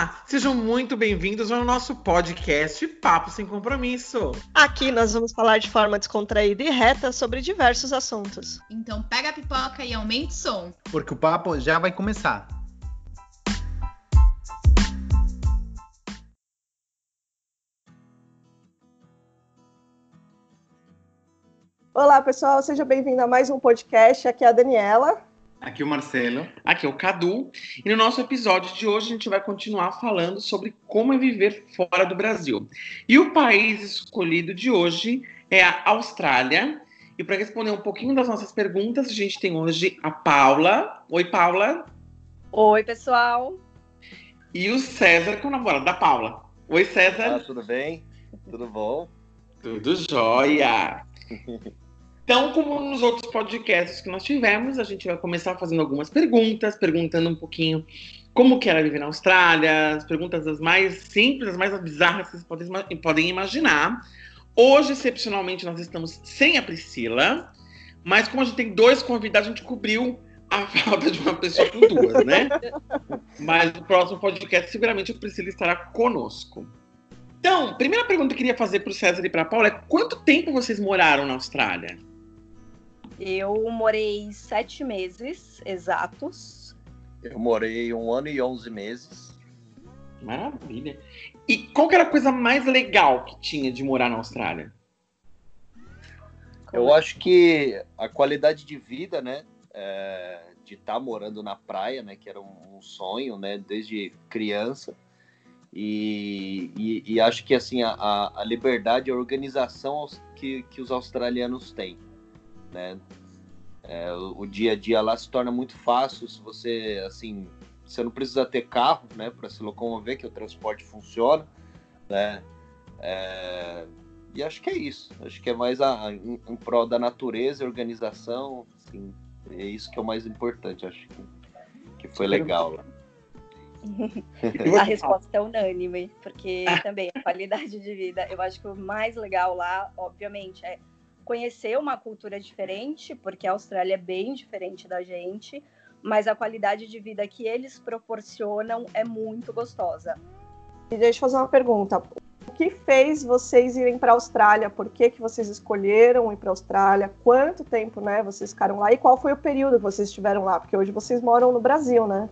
Olá, sejam muito bem-vindos ao nosso podcast Papo Sem Compromisso. Aqui nós vamos falar de forma descontraída e reta sobre diversos assuntos. Então pega a pipoca e aumente o som. Porque o papo já vai começar. Olá, pessoal, seja bem-vindo a mais um podcast. Aqui é a Daniela. Aqui o Marcelo. Aqui é o Cadu. E no nosso episódio de hoje a gente vai continuar falando sobre como é viver fora do Brasil. E o país escolhido de hoje é a Austrália. E para responder um pouquinho das nossas perguntas, a gente tem hoje a Paula. Oi, Paula. Oi, pessoal. E o César, que é o namorado da Paula. Oi, César. Ah, tudo bem? Tudo bom? Tudo jóia. Então, como nos outros podcasts que nós tivemos, a gente vai começar fazendo algumas perguntas, perguntando um pouquinho como que era viver na Austrália, as perguntas as mais simples, as mais bizarras que vocês podem, imaginar. Hoje, excepcionalmente, nós estamos sem a Priscila, mas como a gente tem dois convidados, a gente cobriu a falta de uma pessoa com duas, né? Mas no próximo podcast, seguramente a Priscila estará conosco. Então, primeira pergunta que eu queria fazer para o César e para a Paula é quanto tempo vocês moraram na Austrália? Eu morei sete meses exatos. Eu morei um ano e onze meses. Maravilha. E qual que era a coisa mais legal que tinha de morar na Austrália? Eu acho que a qualidade de vida, né? É, de estar tá morando na praia, né? Que era um, um sonho, né? Desde criança. E, e, e acho que assim a, a liberdade, a organização que, que os australianos têm né? É, o, o, dia a dia lá se torna muito fácil se você, assim, você não precisa ter carro, né, para se locomover, que o transporte funciona, né? É, e acho que é isso. Acho que é mais a, em, em prol da natureza, organização, assim, é isso que é o mais importante. Acho que, que foi legal lá. a resposta é unânime, porque também a qualidade de vida, eu acho que o mais legal lá, obviamente, é conhecer uma cultura diferente, porque a Austrália é bem diferente da gente, mas a qualidade de vida que eles proporcionam é muito gostosa. E deixa eu fazer uma pergunta. O que fez vocês irem para a Austrália? Por que, que vocês escolheram ir para a Austrália? Quanto tempo né, vocês ficaram lá? E qual foi o período que vocês estiveram lá? Porque hoje vocês moram no Brasil, né?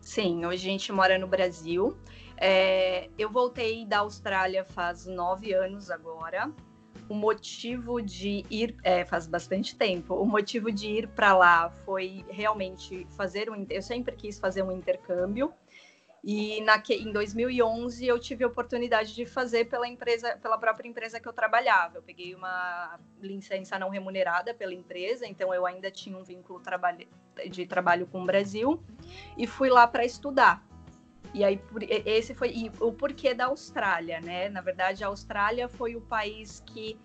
Sim, hoje a gente mora no Brasil. É, eu voltei da Austrália faz nove anos agora o motivo de ir é, faz bastante tempo. O motivo de ir para lá foi realmente fazer um. Eu sempre quis fazer um intercâmbio. E na, em 2011 eu tive a oportunidade de fazer pela empresa, pela própria empresa que eu trabalhava. Eu peguei uma licença não remunerada pela empresa, então eu ainda tinha um vínculo de trabalho com o Brasil e fui lá para estudar. E aí, esse foi o porquê da Austrália, né? Na verdade, a Austrália foi o país que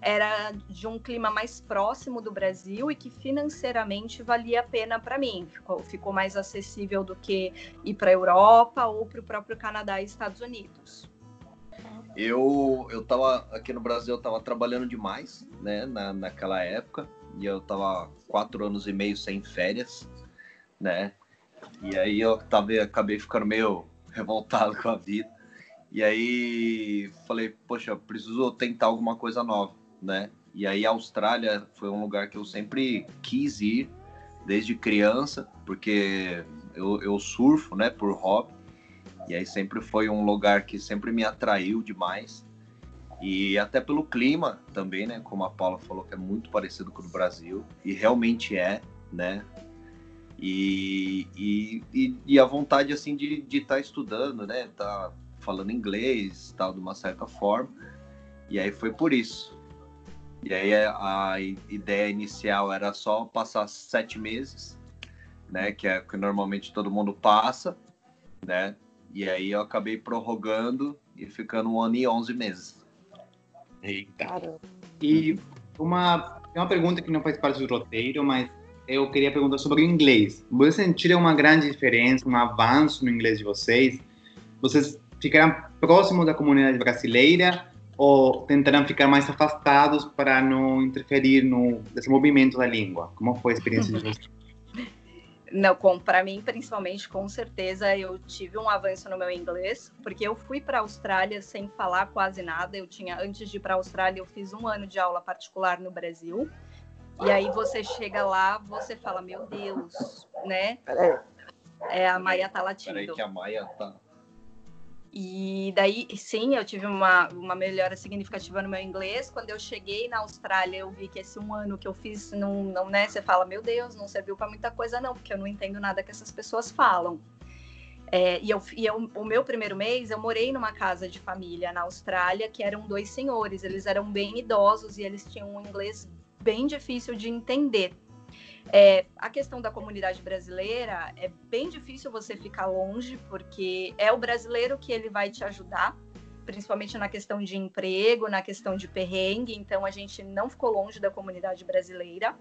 era de um clima mais próximo do Brasil e que financeiramente valia a pena para mim. Ficou, ficou, mais acessível do que ir para a Europa ou para o próprio Canadá e Estados Unidos. Eu eu estava aqui no Brasil, eu estava trabalhando demais, né, na, naquela época, e eu estava quatro anos e meio sem férias, né, e aí eu tava, acabei ficando meio revoltado com a vida. E aí falei, poxa, preciso tentar alguma coisa nova, né? E aí a Austrália foi um lugar que eu sempre quis ir desde criança, porque eu, eu surfo, né, por hobby. E aí sempre foi um lugar que sempre me atraiu demais. E até pelo clima também, né? Como a Paula falou, que é muito parecido com o do Brasil. E realmente é, né? E, e, e, e, a vontade assim de estar tá estudando, né? Tá falando inglês, tal, de uma certa forma. E aí foi por isso. E aí a, a ideia inicial era só passar sete meses, né? Que é que normalmente todo mundo passa, né? E aí eu acabei prorrogando e ficando um ano e onze meses. Eita. E uma, uma pergunta que não faz parte do roteiro, mas eu queria perguntar sobre o inglês. Vocês sentiram uma grande diferença, um avanço no inglês de vocês? Vocês ficaram próximos da comunidade brasileira ou tentaram ficar mais afastados para não interferir no desenvolvimento da língua? Como foi a experiência de vocês? Não, para mim, principalmente, com certeza, eu tive um avanço no meu inglês, porque eu fui para a Austrália sem falar quase nada. Eu tinha, antes de ir para a Austrália, eu fiz um ano de aula particular no Brasil. E aí você chega lá, você fala, meu Deus, né? Peraí. É, a Maia tá latindo. Peraí que a Maia tá... E daí, sim, eu tive uma, uma melhora significativa no meu inglês. Quando eu cheguei na Austrália, eu vi que esse um ano que eu fiz, não, não né? Você fala, meu Deus, não serviu para muita coisa, não, porque eu não entendo nada que essas pessoas falam. É, e eu, e eu, o meu primeiro mês, eu morei numa casa de família na Austrália, que eram dois senhores. Eles eram bem idosos e eles tinham um inglês bem difícil de entender. É, a questão da comunidade brasileira é bem difícil você ficar longe, porque é o brasileiro que ele vai te ajudar, principalmente na questão de emprego, na questão de perrengue. Então a gente não ficou longe da comunidade brasileira,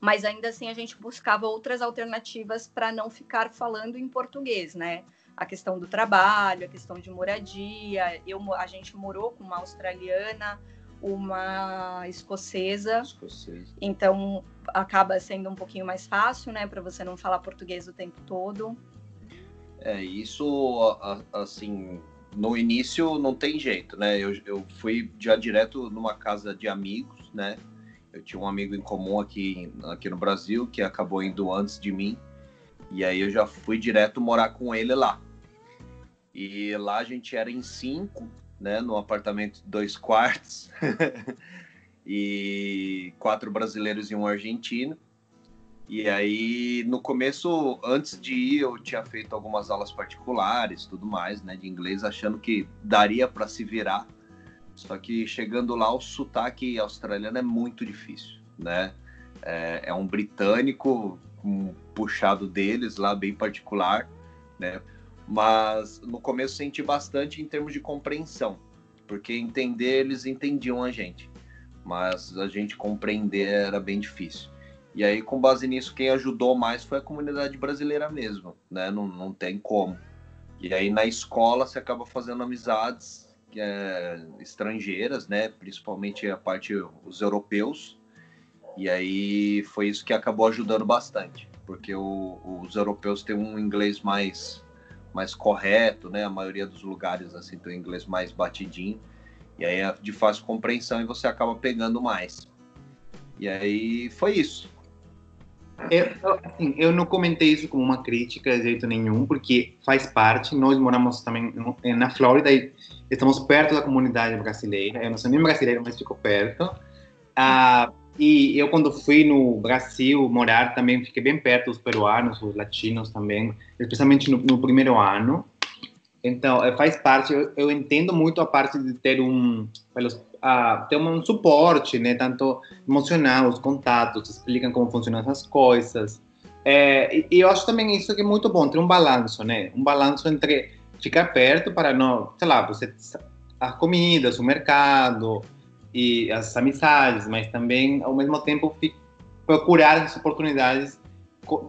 mas ainda assim a gente buscava outras alternativas para não ficar falando em português, né? A questão do trabalho, a questão de moradia. Eu, a gente morou com uma australiana, uma escocesa. Escocesa. Então acaba sendo um pouquinho mais fácil, né, para você não falar português o tempo todo. É, isso assim, no início não tem jeito, né? Eu, eu fui já direto numa casa de amigos, né? Eu tinha um amigo em comum aqui, aqui no Brasil que acabou indo antes de mim. E aí eu já fui direto morar com ele lá. E lá a gente era em cinco, né, no apartamento de dois quartos, e quatro brasileiros e um argentino. E aí, no começo, antes de ir, eu tinha feito algumas aulas particulares, tudo mais, né, de inglês, achando que daria para se virar. Só que chegando lá, o sotaque australiano é muito difícil, né? É, é um britânico, um puxado deles lá, bem particular, né? Mas no começo senti bastante em termos de compreensão, porque entender eles entendiam a gente, mas a gente compreender era bem difícil. E aí, com base nisso, quem ajudou mais foi a comunidade brasileira mesmo, né? Não, não tem como. E aí, na escola, você acaba fazendo amizades é, estrangeiras, né? Principalmente a parte os europeus. E aí foi isso que acabou ajudando bastante, porque o, os europeus têm um inglês mais mais correto, né? A maioria dos lugares assim tem o inglês mais batidinho e aí é de fácil compreensão e você acaba pegando mais. E aí foi isso. Eu, assim, eu não comentei isso como uma crítica de jeito nenhum, porque faz parte. Nós moramos também na Flórida e estamos perto da comunidade brasileira. Eu não sou nem brasileiro, mas fico perto. Ah, e eu, quando fui no Brasil morar, também fiquei bem perto dos peruanos, os latinos também, especialmente no, no primeiro ano. Então, eh, faz parte, eu, eu, entendo muito a parte de ter um, uh, ter um suporte, né, tanto emocional, os contatos, explicam como funcionam essas coisas. É, e, e, eu acho também isso que é muito bom, ter um balanço, né, um balanço entre ficar perto para não, sei lá, você, as comidas, o mercado, e as amizades, mas também, ao mesmo tempo, procurar as oportunidades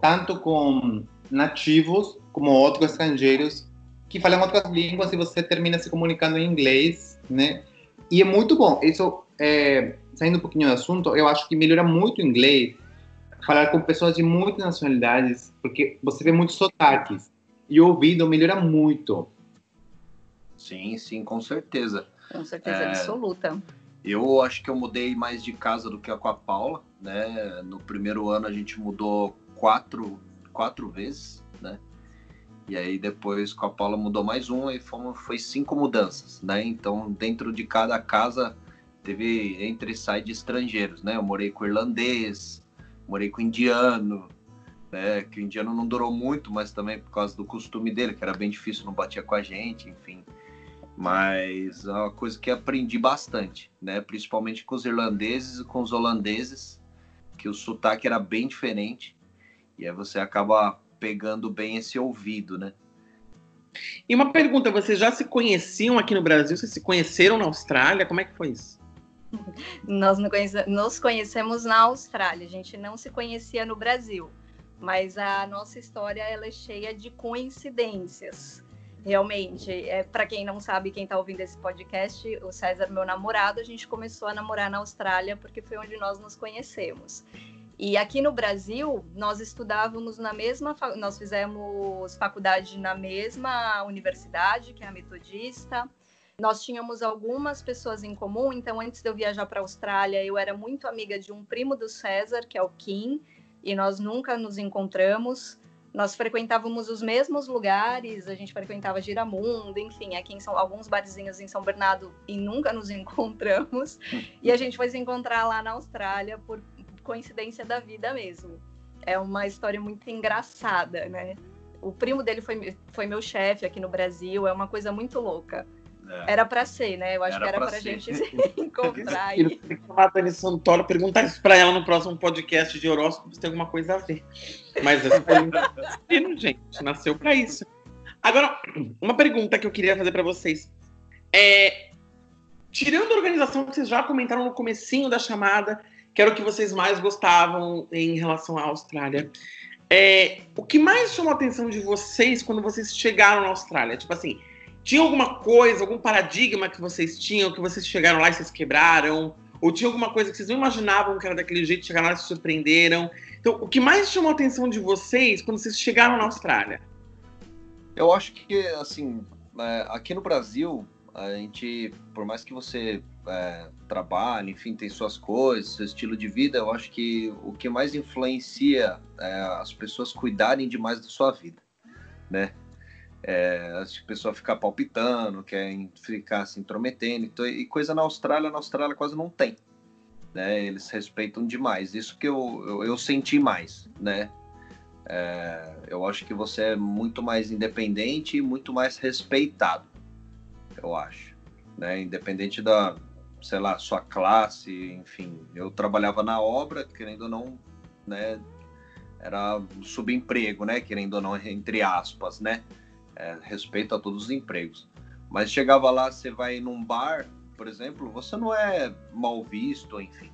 tanto com nativos como outros estrangeiros que falam outras línguas e você termina se comunicando em inglês, né? E é muito bom. Isso, é, saindo um pouquinho do assunto, eu acho que melhora muito o inglês falar com pessoas de muitas nacionalidades, porque você vê muitos sotaques e o ouvido melhora muito. Sim, sim, com certeza. Com certeza é... absoluta. Eu acho que eu mudei mais de casa do que com a Paula, né? No primeiro ano a gente mudou quatro, quatro vezes, né? E aí depois com a Paula mudou mais uma e fomos, foi cinco mudanças, né? Então dentro de cada casa teve entre sai de estrangeiros, né? Eu morei com irlandês, morei com indiano, né? Que o indiano não durou muito, mas também por causa do costume dele, que era bem difícil, não batia com a gente, enfim mas é uma coisa que aprendi bastante, né? Principalmente com os irlandeses e com os holandeses, que o sotaque era bem diferente e aí você acaba pegando bem esse ouvido, né? E uma pergunta, vocês já se conheciam aqui no Brasil? Vocês se conheceram na Austrália? Como é que foi isso? Nós nos conhecemos na Austrália, a gente não se conhecia no Brasil, mas a nossa história ela é cheia de coincidências. Realmente, é, para quem não sabe, quem está ouvindo esse podcast, o César, meu namorado, a gente começou a namorar na Austrália porque foi onde nós nos conhecemos. E aqui no Brasil, nós estudávamos na mesma, nós fizemos faculdade na mesma universidade, que é a Metodista. Nós tínhamos algumas pessoas em comum, então antes de eu viajar para a Austrália, eu era muito amiga de um primo do César, que é o Kim, e nós nunca nos encontramos. Nós frequentávamos os mesmos lugares, a gente frequentava Giramundo, enfim, aqui em São, alguns barzinhos em São Bernardo e nunca nos encontramos. E a gente foi se encontrar lá na Austrália por coincidência da vida mesmo. É uma história muito engraçada, né? O primo dele foi, foi meu chefe aqui no Brasil, é uma coisa muito louca. É. Era para ser, né? Eu acho era que era para a gente se encontrar. aí. Tem que chamar a Dani Santoro, perguntar isso para ela no próximo podcast de horóscopo se tem alguma coisa a ver. Mas essa pergunta gente, nasceu para isso. Agora, uma pergunta que eu queria fazer para vocês. É, tirando a organização que vocês já comentaram no comecinho da chamada, que era o que vocês mais gostavam em relação à Austrália. É, o que mais chamou a atenção de vocês quando vocês chegaram na Austrália? Tipo assim, tinha alguma coisa, algum paradigma que vocês tinham, que vocês chegaram lá e vocês quebraram? Ou tinha alguma coisa que vocês não imaginavam que era daquele jeito, chegaram lá e se surpreenderam? Então, o que mais chamou a atenção de vocês quando vocês chegaram na Austrália? Eu acho que, assim, é, aqui no Brasil, a gente, por mais que você é, trabalhe, enfim, tem suas coisas, seu estilo de vida, eu acho que o que mais influencia é as pessoas cuidarem demais da sua vida, né? É, as pessoas ficar palpitando, querem ficar se intrometendo, então, e coisa na Austrália, na Austrália quase não tem, né? Eles respeitam demais, isso que eu, eu, eu senti mais, né? É, eu acho que você é muito mais independente e muito mais respeitado, eu acho, né? Independente da, sei lá, sua classe, enfim. Eu trabalhava na obra, querendo ou não, né? Era subemprego, né? Querendo ou não, entre aspas, né? É, respeito a todos os empregos. Mas chegava lá, você vai num bar, por exemplo, você não é mal visto, enfim.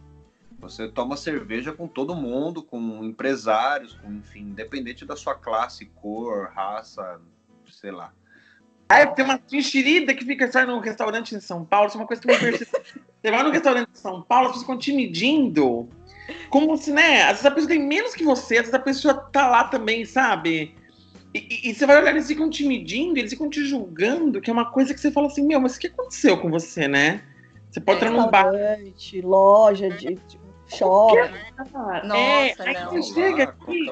Você toma cerveja com todo mundo, com empresários, com, enfim, independente da sua classe, cor, raça, sei lá. É, tem uma enxerida que fica só num restaurante em São Paulo, isso é uma coisa que eu percebo. Você vai no restaurante em São Paulo, as pessoas ficam te medindo. Como se, né? Às vezes a pessoa tem menos que você, às vezes a pessoa tá lá também, sabe? E, e, você vai olhar, eles ficam te medindo, eles ficam te julgando, que é uma coisa que você fala assim, meu, mas o que aconteceu com você, né? Você pode é, entrar num bar. loja, de, de shopping. Nossa, é, aí não. você chega aqui,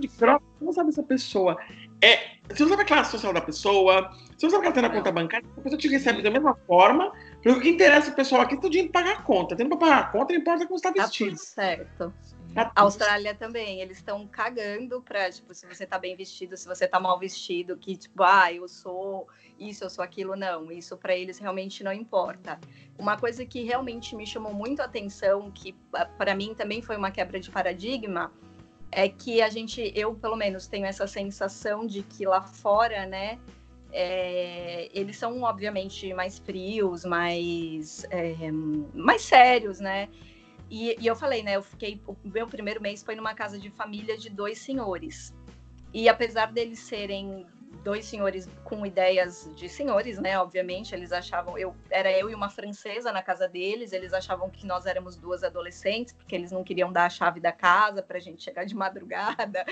você não sabe essa pessoa. É, você não sabe a classe social da pessoa, você não sabe que ela tem na conta bancária, a pessoa te recebe da mesma forma, porque o que interessa o pessoal aqui é o dinheiro pagar a conta. Tendo pra pagar a conta, não importa como você tá vestido. Tá tudo certo. A Austrália também, eles estão cagando pra, tipo, se você tá bem vestido, se você tá mal vestido, que, tipo, ah, eu sou isso, eu sou aquilo, não. Isso para eles realmente não importa. Uma coisa que realmente me chamou muito a atenção, que para mim também foi uma quebra de paradigma, é que a gente, eu pelo menos, tenho essa sensação de que lá fora, né, é, eles são obviamente mais frios, mais, é, mais sérios, né? E, e, eu falei, né? Eu fiquei. O meu primeiro mês foi numa casa de família de dois senhores. E apesar deles serem dois senhores com ideias de senhores, né? Obviamente, eles achavam. Eu era eu e uma francesa na casa deles. Eles achavam que nós éramos duas adolescentes, porque eles não queriam dar a chave da casa para a gente chegar de madrugada,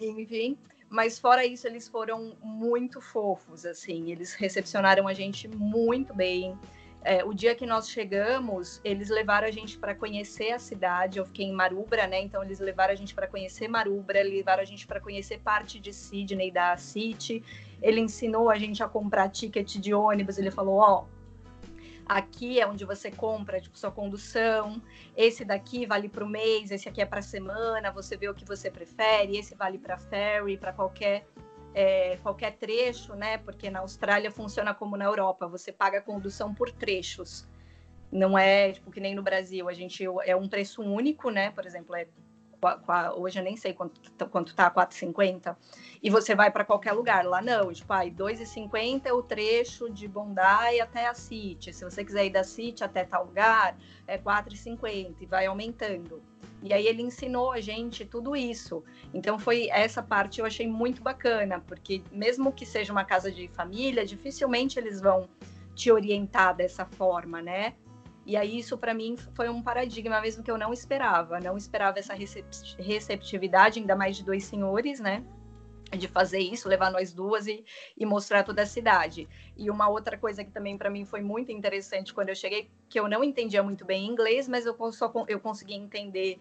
enfim. Mas fora isso, eles foram muito fofos, assim. Eles recepcionaram a gente muito bem. É, o dia que nós chegamos, eles levaram a gente para conhecer a cidade. Eu fiquei em Marubra, né? Então eles levaram a gente para conhecer Marubra, levaram a gente para conhecer parte de Sydney da City. Ele ensinou a gente a comprar ticket de ônibus. Ele falou: ó, aqui é onde você compra tipo, sua condução, esse daqui vale para o mês, esse aqui é para a semana, você vê o que você prefere, esse vale para ferry, para qualquer é, qualquer trecho, né? Porque na Austrália funciona como na Europa, você paga a condução por trechos. Não é tipo que nem no Brasil, a gente é um preço único, né? Por exemplo, é hoje eu nem sei quanto, quanto tá, 4,50, e você vai para qualquer lugar. Lá não, tipo, aí 2,50 é o trecho de Bondi até a City. Se você quiser ir da City até tal lugar, é 4,50 e vai aumentando. E aí ele ensinou a gente tudo isso. Então foi essa parte eu achei muito bacana, porque mesmo que seja uma casa de família, dificilmente eles vão te orientar dessa forma, né? E aí isso para mim foi um paradigma mesmo que eu não esperava, não esperava essa receptividade, ainda mais de dois senhores, né? de fazer isso, levar nós duas e, e, mostrar toda a cidade. E uma outra coisa que também para mim foi muito interessante quando eu cheguei, que eu não entendia muito bem inglês, mas eu só eu consegui entender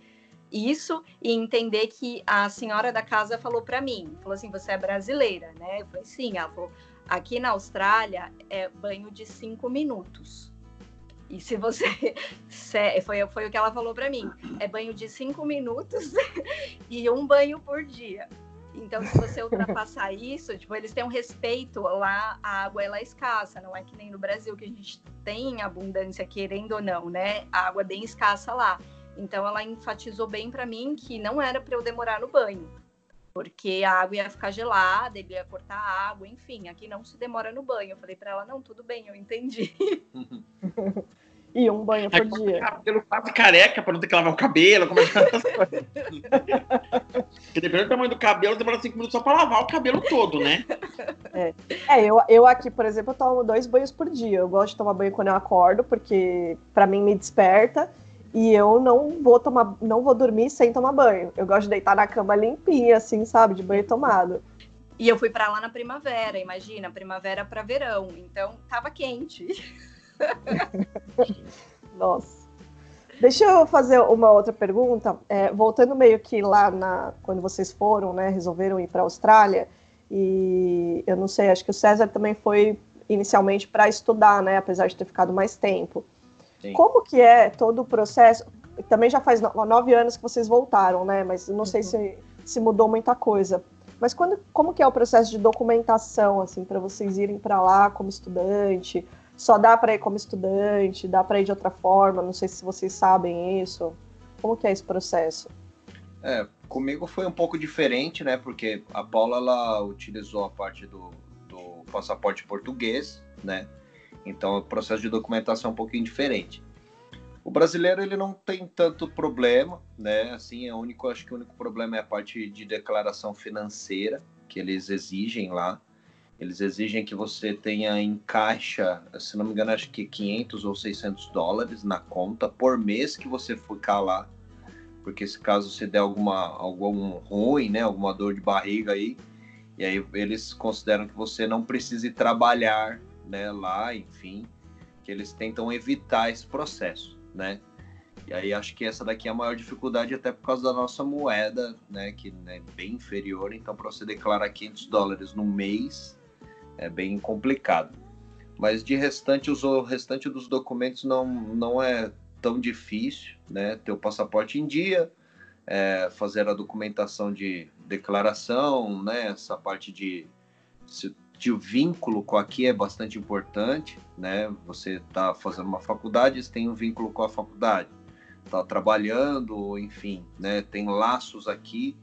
isso e entender que a senhora da casa falou para mim, falou assim, você é brasileira, né? Eu falei, sim. Ela falou, aqui na Austrália é banho de cinco minutos. E se você. Foi, foi o que ela falou para mim. É banho de cinco minutos e um banho por dia. Então, se você ultrapassar isso, tipo, eles têm um respeito lá, a água ela é escassa, não é que nem no Brasil que a gente tem abundância, querendo ou não, né? A água é bem escassa lá. Então, ela enfatizou bem para mim que não era para eu demorar no banho, porque a água ia ficar gelada, ele ia cortar a água, enfim, aqui não se demora no banho. Eu falei para ela, não, tudo bem, eu entendi. E um banho por dia. cabelo quase careca para não ter que lavar o cabelo. Como é que Porque dependendo do tamanho do cabelo, demora cinco minutos só para lavar o cabelo todo, né? É, é eu, eu aqui, por exemplo, eu tomo dois banhos por dia. Eu gosto de tomar banho quando eu acordo, porque para mim me desperta. E eu não vou tomar, não vou dormir sem tomar banho. Eu gosto de deitar na cama limpinha, assim, sabe, de banho tomado. E eu fui para lá na primavera, imagina, primavera para verão, então tava quente. Nossa. Deixa eu fazer uma outra pergunta. É, voltando meio que lá na, quando vocês foram, né, resolveram ir para a Austrália, e eu não sei, acho que o César também foi inicialmente para estudar, né, apesar de ter ficado mais tempo. Sim. Como que é todo o processo? Também já faz nove anos que vocês voltaram, né, mas não uhum. sei se, se mudou muita coisa. Mas quando, como que é o processo de documentação, assim, para vocês irem para lá como estudante? só dá para ir como estudante, dá para ir de outra forma, não sei se vocês sabem isso. Como que é esse processo? É, comigo foi um pouco diferente, né? Porque a Paula ela utilizou a parte do, do passaporte português, né? Então o processo de documentação é um pouquinho diferente. O brasileiro ele não tem tanto problema, né? Assim, é único, acho que o único problema é a parte de declaração financeira que eles exigem lá. Eles exigem que você tenha em caixa, se não me engano, acho que 500 ou 600 dólares na conta por mês que você ficar lá. Porque se caso você der alguma algum ruim, né, alguma dor de barriga aí, e aí eles consideram que você não precise trabalhar, né, lá, enfim, que eles tentam evitar esse processo, né? E aí acho que essa daqui é a maior dificuldade até por causa da nossa moeda, né, que é bem inferior. Então, para você declarar 500 dólares no mês, é bem complicado. Mas de restante, o restante dos documentos não, não é tão difícil, né? Ter o passaporte em dia, é, fazer a documentação de declaração, né? Essa parte de, de vínculo com aqui é bastante importante, né? Você está fazendo uma faculdade, você tem um vínculo com a faculdade, está trabalhando, enfim, né? Tem laços aqui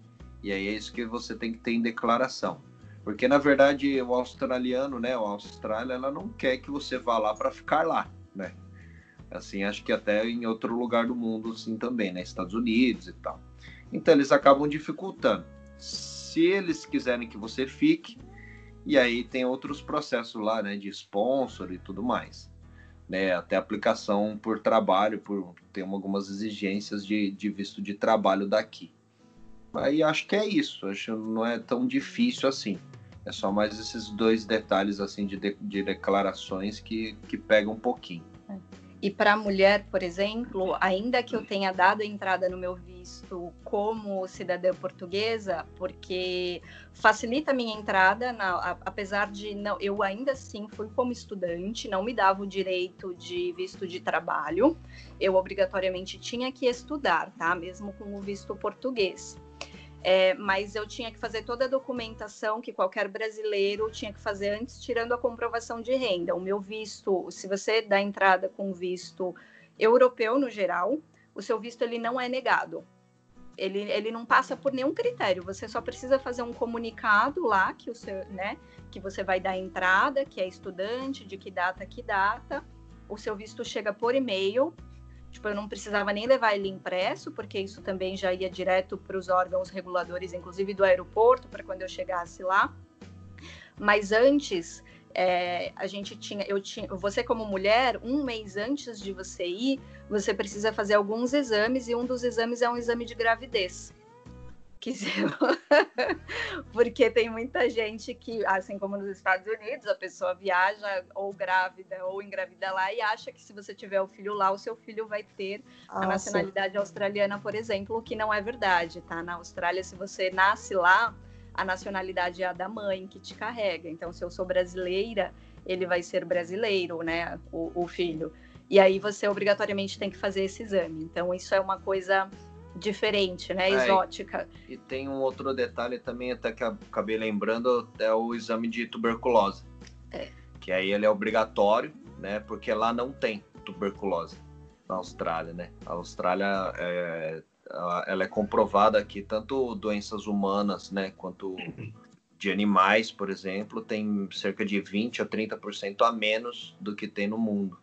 e aí é isso que você tem que ter em declaração. Porque na verdade o australiano, né, a Austrália, ela não quer que você vá lá para ficar lá, né? Assim, acho que até em outro lugar do mundo assim também, né, Estados Unidos e tal. Então eles acabam dificultando. Se eles quiserem que você fique, e aí tem outros processos lá, né, de sponsor e tudo mais. Né, até aplicação por trabalho, por tem algumas exigências de, de visto de trabalho daqui. Aí acho que é isso, acho que não é tão difícil assim. É só mais esses dois detalhes assim de, de, de declarações que, que pegam um pouquinho. E para a mulher, por exemplo, ainda que eu tenha dado entrada no meu visto como cidadã portuguesa, porque facilita a minha entrada, na, apesar de não, eu ainda assim fui como estudante, não me dava o direito de visto de trabalho, eu obrigatoriamente tinha que estudar, tá? Mesmo com o visto português. É, mas eu tinha que fazer toda a documentação que qualquer brasileiro tinha que fazer antes, tirando a comprovação de renda. O meu visto, se você dá entrada com visto europeu no geral, o seu visto ele não é negado. Ele, ele não passa por nenhum critério. Você só precisa fazer um comunicado lá que o seu, né, que você vai dar entrada, que é estudante, de que data, que data. O seu visto chega por e-mail Tipo, eu não precisava nem levar ele impresso, porque isso também já ia direto para os órgãos reguladores, inclusive do aeroporto, para quando eu chegasse lá. Mas antes, é, a gente tinha, eu tinha, você como mulher, um mês antes de você ir, você precisa fazer alguns exames e um dos exames é um exame de gravidez. Que, porque tem muita gente que, assim como nos Estados Unidos, a pessoa viaja ou grávida ou engravida lá e acha que se você tiver o filho lá, o seu filho vai ter ah, a nacionalidade sim. australiana, por exemplo, o que não é verdade, tá? Na Austrália, se você nasce lá, a nacionalidade é a da mãe que te carrega. Então, se eu sou brasileira, ele vai ser brasileiro, né? O, o filho. E aí você obrigatoriamente tem que fazer esse exame. Então, isso é uma coisa diferente, né? É, Exótica. E, e, tem um outro detalhe também, até que acabei lembrando, é o exame de tuberculose. É. Que aí ele é obrigatório, né? Porque lá não tem tuberculose na Austrália, né? A Austrália é, ela é comprovada que tanto doenças humanas, né, quanto de animais, por exemplo, tem cerca de 20 a 30% a menos do que tem no mundo,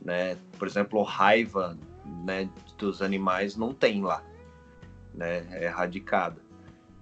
né? Por exemplo, raiva, né, dos animais não tem lá, né? É erradicada.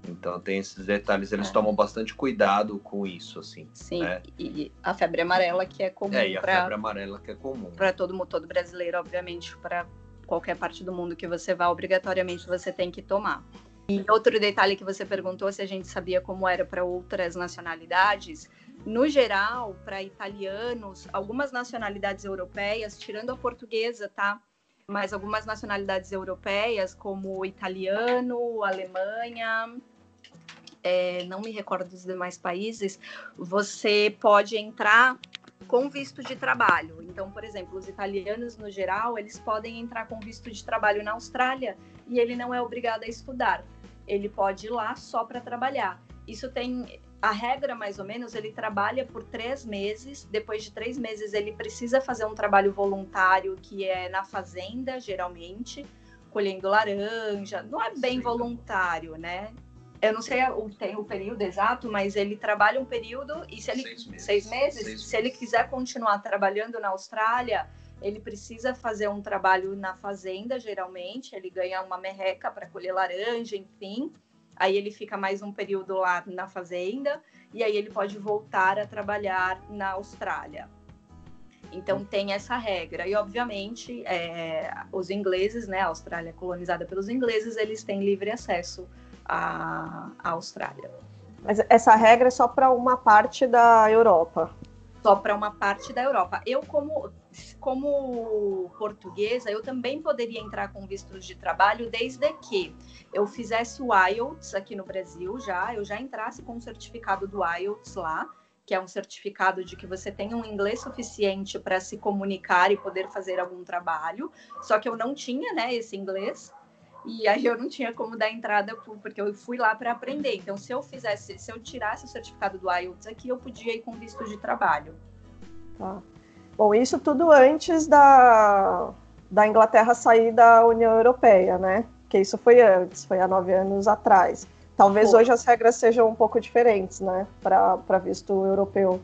Então tem esses detalhes, eles é. tomam bastante cuidado com isso, assim. Sim, né? e a febre amarela que é comum. É, e a pra, febre amarela que é comum. Para todo todo brasileiro, obviamente, para qualquer parte do mundo que você vá, obrigatoriamente você tem que tomar. E outro detalhe que você perguntou se a gente sabia como era para outras nacionalidades, no geral, para italianos, algumas nacionalidades europeias, tirando a portuguesa, tá? Mas algumas nacionalidades europeias, como italiano, Alemanha, é, não me recordo dos demais países, você pode entrar com visto de trabalho. Então, por exemplo, os italianos, no geral, eles podem entrar com visto de trabalho na Austrália e ele não é obrigado a estudar. Ele pode ir lá só para trabalhar. Isso tem a regra, mais ou menos, ele trabalha por três meses. Depois de três meses, ele precisa fazer um trabalho voluntário, que é na fazenda, geralmente, colhendo laranja. Não é bem voluntário, né? eu não sei o, tem o período exato, mas ele trabalha um período e se ele seis meses, seis meses seis se meses. ele quiser continuar trabalhando na Austrália, ele precisa fazer um trabalho na fazenda, geralmente, ele ganha uma merreca para colher laranja, enfim. Aí ele fica mais um período lá na fazenda e aí ele pode voltar a trabalhar na Austrália. Então tem essa regra. E obviamente é, os ingleses, né, a Austrália é colonizada pelos ingleses, eles têm livre acesso a, a Austrália. Mas essa regra é só para uma parte da Europa? Só para uma parte da Europa. Eu, como, como portuguesa, eu também poderia entrar com vistos de trabalho desde que eu fizesse o IELTS aqui no Brasil já, eu já entrasse com o certificado do IELTS lá, que é um certificado de que você tem um inglês suficiente para se comunicar e poder fazer algum trabalho. Só que eu não tinha, né, esse inglês. E aí eu não tinha como dar entrada porque eu fui lá para aprender. Então, se eu fizesse, se eu tirasse o certificado do IELTS aqui, eu podia ir com visto de trabalho. Tá. Bom, isso tudo antes da, da Inglaterra sair da União Europeia, né? Que isso foi antes, foi há nove anos atrás. Talvez Pô. hoje as regras sejam um pouco diferentes, né? Para visto europeu.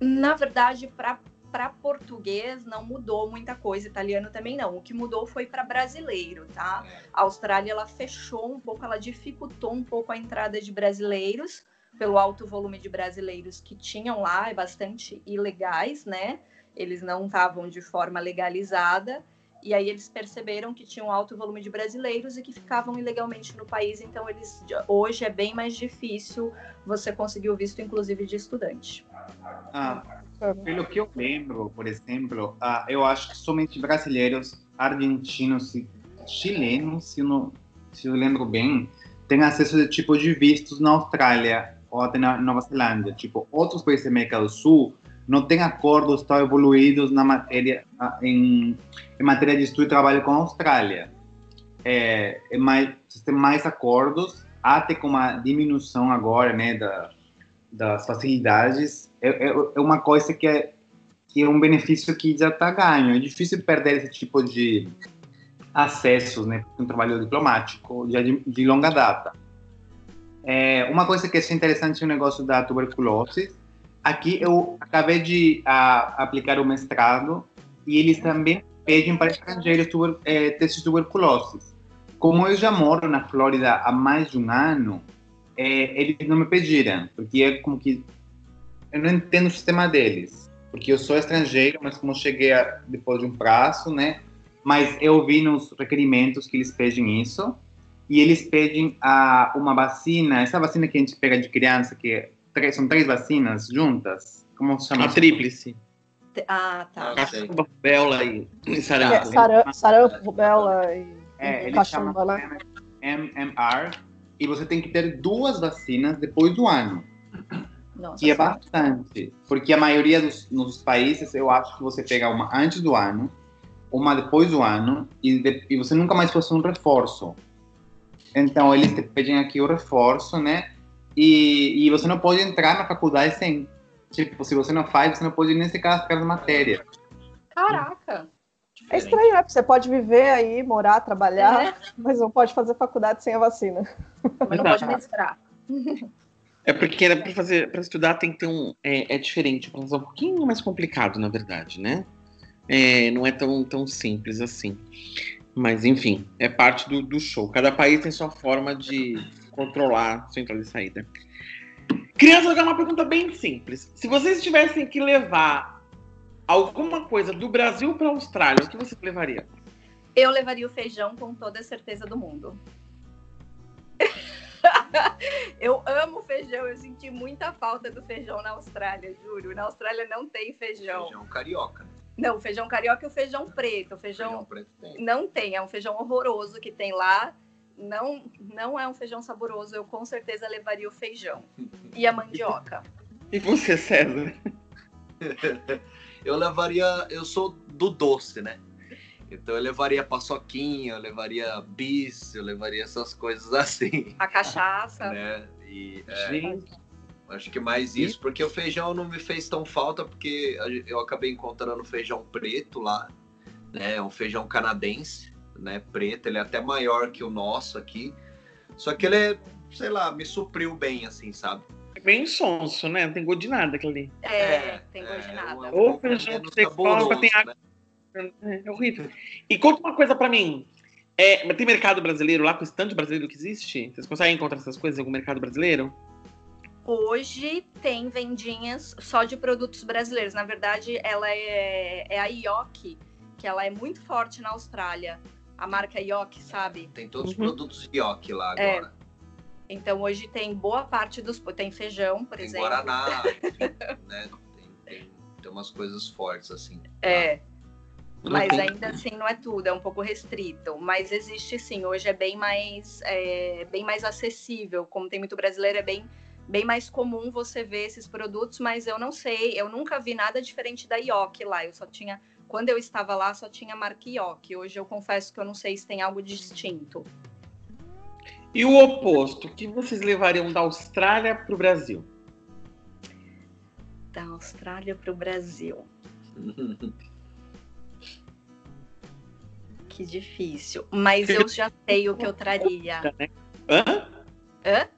Na verdade, para português não mudou muita coisa, italiano também não. O que mudou foi para brasileiro, tá? A Austrália ela fechou um pouco, ela dificultou um pouco a entrada de brasileiros pelo alto volume de brasileiros que tinham lá, é bastante ilegais, né? Eles não estavam de forma legalizada. E aí eles perceberam que tinha um alto volume de brasileiros e que ficavam ilegalmente no país, então eles hoje é bem mais difícil você conseguir o visto, inclusive de estudante. Ah, pelo que eu lembro, por exemplo, uh, eu acho que somente brasileiros, argentinos e chilenos, se eu, não, se eu lembro bem, têm acesso a tipo de vistos na Austrália ou até na Nova Zelândia. Tipo, outros países da América do Sul não têm acordos tão evoluídos na matéria, em, em matéria de estudo e trabalho com a Austrália. É, é mais, tem mais acordos, até com uma diminuição agora, né, da, das facilidades é, é, é uma coisa que é, que é um benefício que já está ganho. É difícil perder esse tipo de acessos, né, um trabalho diplomático já de, de longa data. É, uma coisa que é interessante no negócio da tuberculose, aqui eu acabei de a, aplicar o mestrado e eles também pedem para estrangeiros tuber, é, testes de tuberculose. Como eu já moro na Flórida há mais de um ano, é, eles não me pediram, porque é como que eu não entendo o sistema deles, porque eu sou estrangeiro, mas como cheguei a, depois de um prazo, né? Mas eu vi nos requerimentos que eles pedem isso, e eles pedem a, uma vacina, essa vacina que a gente pega de criança, que é, três, são três vacinas juntas, como se chama? A tríplice. Ah, tá. Sei. Rubéola e, e É, sarampo. saram- Sarampo, rubéola e, É, e cachumba, né? MMR, e você tem que ter duas vacinas depois do ano. Nossa, que é bastante, porque a maioria dos nos países eu acho que você pega uma antes do ano, uma depois do ano e, de- e você nunca mais faz um reforço. Então eles te pedem aqui o reforço, né? E, e você não pode entrar na faculdade sem, tipo, se você não faz, você não pode nem sequer as matérias. Caraca. É estranho, né? Porque Você pode viver aí, morar, trabalhar, mas não pode fazer faculdade sem a vacina. Mas não pode mestrar. É porque para fazer, para estudar tem que ter um, é, é diferente, é um pouquinho mais complicado, na verdade, né? É, não é tão, tão simples assim. Mas enfim, é parte do, do show. Cada país tem sua forma de controlar sua entrada e saída. Criança, agora uma pergunta bem simples. Se vocês tivessem que levar alguma coisa do Brasil para a Austrália, o que vocês levariam? Eu levaria o feijão com toda a certeza do mundo. eu amo feijão, eu senti muita falta do feijão na Austrália, juro. Na Austrália não tem feijão. Feijão carioca. né? Não, o feijão carioca e o feijão preto. O Feijão feijão preto tem. não tem, é um feijão horroroso que tem lá. Não, não é um feijão saboroso. Eu com certeza levaria o feijão e a mandioca. E você, César? Eu levaria. Eu sou do doce, né? Então eu levaria paçoquinha, eu levaria bis, eu levaria essas coisas assim, A cachaça. né? E é, Gente, acho que mais isso, porque o feijão não me fez tão falta, porque eu acabei encontrando feijão preto lá, né? Um feijão canadense, né? Preto, ele é até maior que o nosso aqui. Só que ele é, sei lá, me supriu bem, assim, sabe? é bem sonso, né? Não tem gosto de nada aquilo ali. É, tem gosto de nada. um Ou feijão que você coloca, tem água. né? É horrível. E conta uma coisa pra mim. É, tem mercado brasileiro lá com esse tanto de brasileiro que existe? Vocês conseguem encontrar essas coisas em algum mercado brasileiro? Hoje tem vendinhas só de produtos brasileiros. Na verdade, ela é, é a Yoki, que ela é muito forte na Austrália. A marca Yoki, sabe? Tem todos os Uhum. produtos de Yoki lá É, agora. Então hoje tem boa parte dos. Tem feijão, por tem exemplo. Guaraná, enfim, né? Tem, tem, tem umas coisas fortes, assim. É. Mas ainda assim não é tudo, é um pouco restrito. Mas existe sim, hoje é bem mais, é, bem mais acessível. Como tem muito brasileiro, é bem, bem mais comum você ver esses produtos, mas eu não sei, eu nunca vi nada diferente da Yoki lá. Eu só tinha, quando eu estava lá, só tinha marca Yoki. Hoje eu confesso que eu não sei se tem algo distinto. E o oposto, o que vocês levariam da Austrália pro Brasil? Da Austrália para o Brasil. Que difícil. Mas eu já sei o que eu traria. Hã? Hã?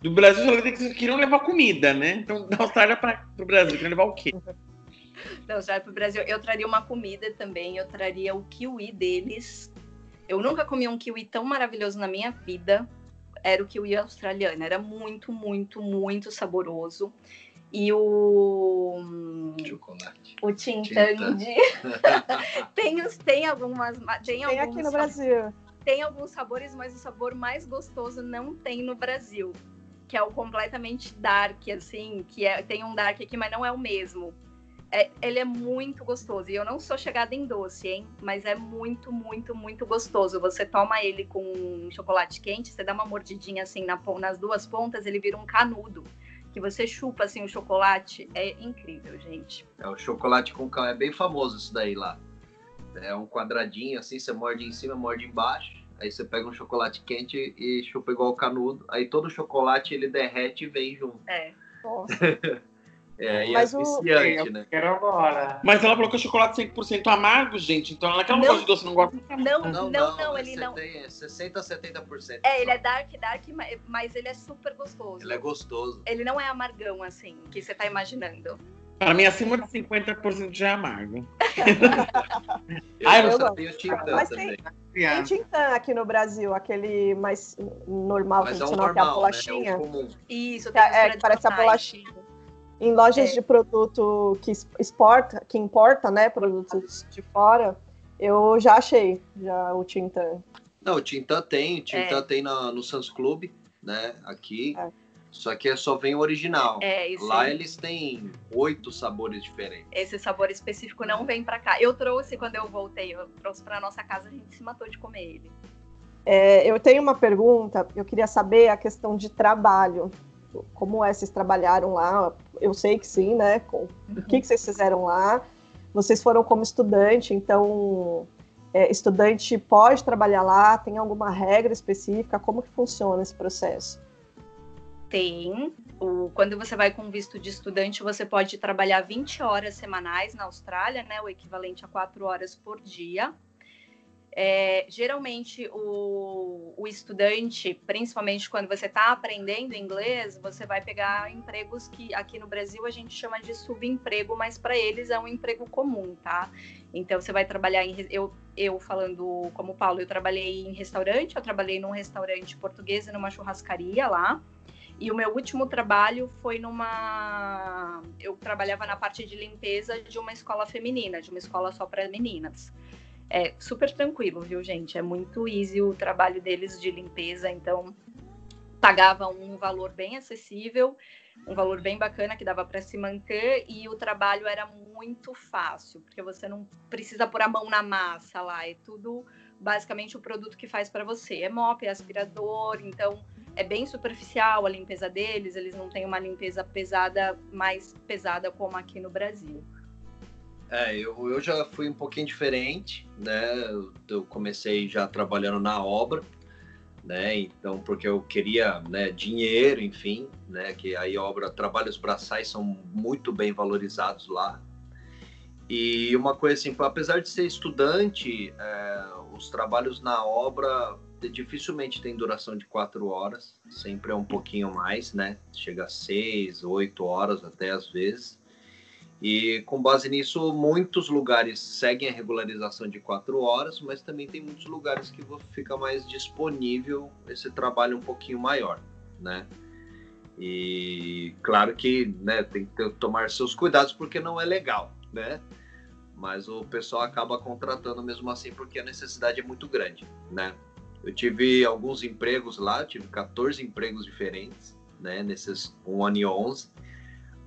Do Brasil, falei que queriam levar comida, né? Então, da Austrália para o Brasil, queriam levar o quê? Não, já para o Brasil. Eu traria uma comida também. Eu traria o kiwi deles. Eu nunca comi um kiwi tão maravilhoso na minha vida. Era o kiwi australiano. Era muito, muito, muito saboroso. E o Chocolate. o Tintang. tem, os- tem algumas. Tem, Tem alguns aqui no Brasil. tem alguns sabores, mas o sabor mais gostoso não tem no Brasil. Que é o completamente dark, assim, que é, tem um dark aqui, mas não é o mesmo. É- ele é muito gostoso. E eu não sou chegada em doce, hein? Mas é muito, muito, muito gostoso. Você toma ele com chocolate quente, você dá uma mordidinha assim na nas duas pontas, ele vira um canudo. Que você chupa assim o chocolate. É incrível, gente. É o chocolate com cão. É bem famoso isso daí lá. É um quadradinho assim, você morde em cima, morde embaixo. Aí você pega um chocolate quente e chupa igual canudo. Aí todo o chocolate ele derrete e vem junto. É. Nossa. É, e Mas é o- né? Quero agora. Mas ela é chocolate 100% amargo, gente. Então ela que ela não Não. gosta de doce, não gosta. Não, não, não, ele esse não. Tem é 60 a 70%. É, ele só. é dark, dark, ma- mas ele é super gostoso. Ele é gostoso. Ele não é amargão, assim, que você tá imaginando. Para mim, acima de 50% já é amargo. Eu, Ai, eu sabia o Tintã Mas também. Tem Criança. Tintan aqui no Brasil, aquele mais normal, Mas é o tradicional, que é a normal, né? É bolachinha. o comum. Isso, Que, é- tem é, que parece a bolachinha. Em lojas é. de produto que exporta, que importa, né, produtos de fora, eu já achei já o Tintan. Não, o Tintan tem, o Tintan é. tem na, no Sans Club, né, aqui. É. Só que é só vem o original. É, isso Lá eles têm oito sabores diferentes. Esse sabor específico não vem para cá. Eu trouxe quando eu voltei, eu trouxe para nossa casa, a gente se matou de comer ele. É, eu tenho uma pergunta, eu queria saber a questão de trabalho. Como é, vocês trabalharam lá? Eu sei que sim, né? Com, O que, que vocês fizeram lá? Vocês foram como estudante, então é, estudante pode trabalhar lá? Tem alguma regra específica? Como que funciona esse processo? Tem. O, quando você vai com visto de estudante, você pode trabalhar 20 horas semanais na Austrália, né? O equivalente a 4 horas por dia. É, geralmente, o, o, estudante, principalmente quando você está aprendendo inglês, você vai pegar empregos que aqui no Brasil a gente chama de subemprego, mas para eles é um emprego comum, tá? Então, você vai trabalhar em. Eu, eu falando como Paulo, eu trabalhei em restaurante, eu trabalhei num restaurante português e numa churrascaria lá. E o meu último trabalho foi numa. Eu trabalhava na parte de limpeza de uma escola feminina, de uma escola só para meninas. É super tranquilo, viu, gente? É muito easy o trabalho deles de limpeza, então pagava um valor bem acessível, um valor bem bacana que dava para se manter e o trabalho era muito fácil, porque você não precisa pôr a mão na massa lá, é tudo basicamente o produto que faz para você. É mop, é aspirador, então é bem superficial a limpeza deles, eles não têm uma limpeza pesada, mais pesada como aqui no Brasil. É, eu, eu já fui um pouquinho diferente, né? Eu comecei já trabalhando na obra, né? Então, porque eu queria né, dinheiro, enfim, né? Que aí obra, trabalhos braçais são muito bem valorizados lá. E uma coisa assim, apesar de ser estudante, é, os trabalhos na obra dificilmente tem duração de quatro horas, sempre é um pouquinho mais, né? Chega a seis, oito horas até às vezes. E com base nisso, muitos lugares seguem a regularização de quatro horas, mas também tem muitos lugares que fica mais disponível esse trabalho um pouquinho maior, né? E claro que né, tem que tomar seus cuidados porque não é legal, né? Mas o pessoal acaba contratando mesmo assim porque a necessidade é muito grande, né? Eu tive alguns empregos lá, tive 14 empregos diferentes, né? Nesses um ano e 11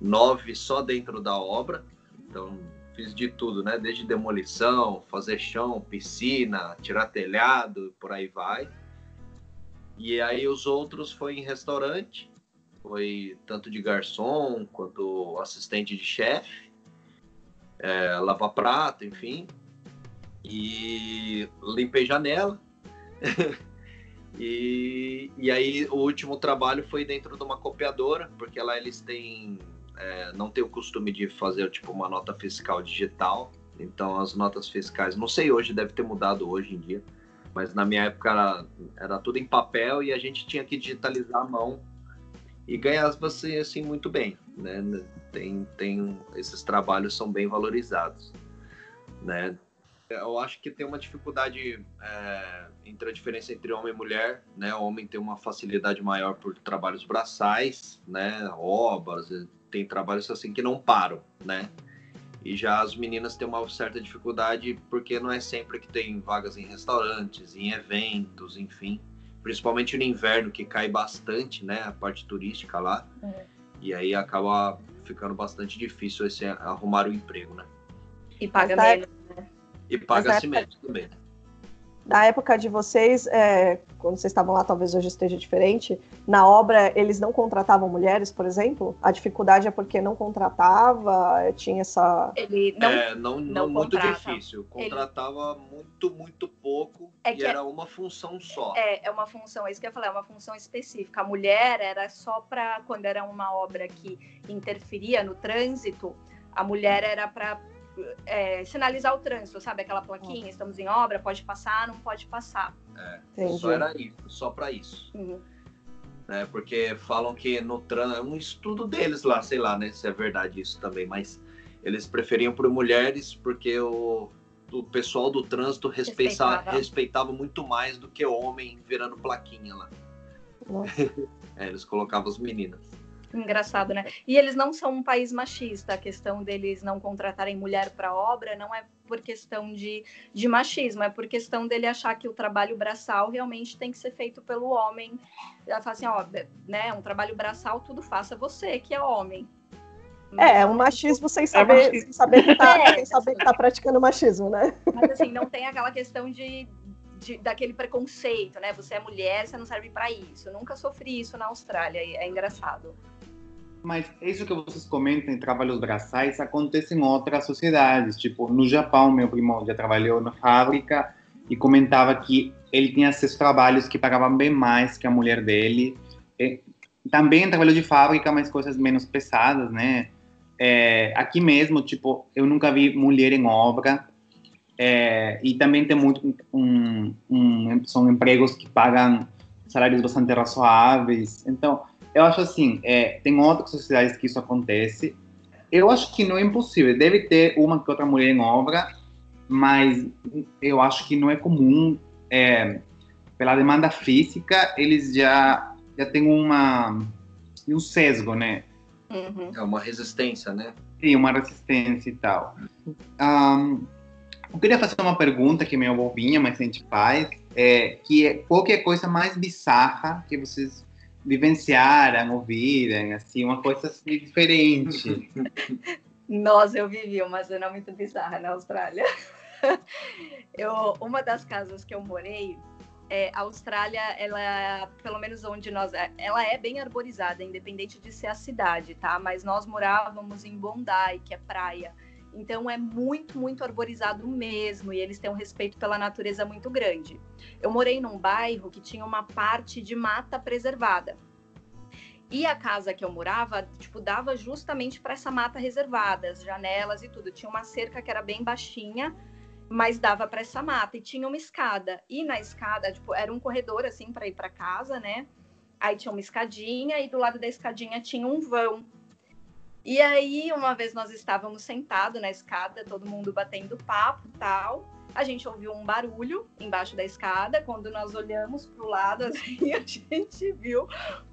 nove só dentro da obra. Então, fiz de tudo, né? Desde demolição, fazer chão, piscina, tirar telhado, por aí vai. E aí os outros foi em restaurante, foi tanto de garçom quanto assistente de chefe, é, lavar prato, enfim. E limpei janela. e, e aí o último trabalho foi dentro de uma copiadora, porque lá eles têm é, não tem o costume de fazer tipo uma nota fiscal digital. Então as notas fiscais, não sei hoje, deve ter mudado hoje em dia, mas na minha época era, era tudo em papel e a gente tinha que digitalizar a mão e ganhava assim, assim muito bem, né? Tem, tem esses trabalhos são bem valorizados, né? Eu acho que tem uma dificuldade é, entre a diferença entre homem e mulher, né? O homem tem uma facilidade maior por trabalhos braçais, né? Obras, tem trabalhos assim que não param, né? E já as meninas têm uma certa dificuldade porque não é sempre que tem vagas em restaurantes, em eventos, enfim. Principalmente no inverno, que cai bastante, né? A parte turística lá. É. E aí acaba ficando bastante difícil esse arrumar o emprego, né? E paga menos, né? E paga-se menos também. Né? Na época de vocês, é, quando vocês estavam lá, talvez hoje esteja diferente, na obra eles não contratavam mulheres, por exemplo? A dificuldade é porque não contratava, é, tinha essa... Ele não, é, não, não, não muito difícil, contratava Ele... muito, muito pouco é e era é... uma função só. É, é uma função, é isso que eu ia falar, é uma função específica. A mulher era só para, quando era uma obra que interferia no trânsito, a mulher era para é, sinalizar o trânsito, sabe? Aquela plaquinha, estamos em obra, pode passar, não pode passar. É, só era isso, só para isso. Uhum. É, porque falam que no trânsito, é um estudo deles lá, sei lá, né, se é verdade isso também, mas eles preferiam por mulheres porque o, o pessoal do trânsito respeitava. respeitava muito mais do que homem virando plaquinha lá. é, eles colocavam as meninas. Engraçado, né? E eles não são um país machista. A questão deles não contratarem mulher para obra não é por questão de, de machismo, é por questão dele achar que o trabalho braçal realmente tem que ser feito pelo homem. Ela fala assim, ó, né, um trabalho braçal tudo faça você, que é homem. É, é um machismo sem saber, é. Sem saber que tá, é, sem saber que tá praticando machismo, né? Mas assim, não tem aquela questão de, de, daquele preconceito, né? Você é mulher, você não serve para isso. Eu nunca sofri isso na Austrália, é engraçado. Mas isso que vocês comentam em trabalhos braçais acontece em outras sociedades. Tipo, no Japão, meu primo já trabalhou na fábrica e comentava que ele tinha esses trabalhos que pagavam bem mais que a mulher dele. E também trabalhou de fábrica, mas coisas menos pesadas, né? É, aqui mesmo, tipo, eu nunca vi mulher em obra. É, e também tem muito um, um, são empregos que pagam salários bastante razoáveis. Então, eu acho assim, é, tem outras sociedades que isso acontece. Eu acho que não é impossível. Deve ter uma que outra mulher em obra, mas eu acho que não é comum. É, pela demanda física, eles já, já têm uma, um sesgo, né? Uhum. É uma resistência, né? Sim, uma resistência e tal. Um, eu queria fazer uma pergunta que é meio bobinha, mas a gente faz, é, que é qual que é a coisa mais bizarra que vocês vivenciaram, ouviram, assim, uma coisa assim, diferente. Nossa, eu vivi uma cena muito bizarra na Austrália. Eu, uma das casas que eu morei, é, a Austrália, ela, pelo menos onde nós, é, ela é bem arborizada, independente de ser a cidade, tá? Mas nós morávamos em Bondi, que é praia. Então é muito, muito arborizado mesmo, e eles têm um respeito pela natureza muito grande. Eu morei num bairro que tinha uma parte de mata preservada. E a casa que eu morava, tipo, dava justamente para essa mata reservada, as janelas e tudo. Tinha uma cerca que era bem baixinha, mas dava para essa mata e tinha uma escada. E na escada, tipo, era um corredor assim para ir para casa, né? Aí tinha uma escadinha e do lado da escadinha tinha um vão e aí, uma vez nós estávamos sentados na escada, todo mundo batendo papo tal. A gente ouviu um barulho embaixo da escada. Quando nós olhamos para o lado, assim, a gente viu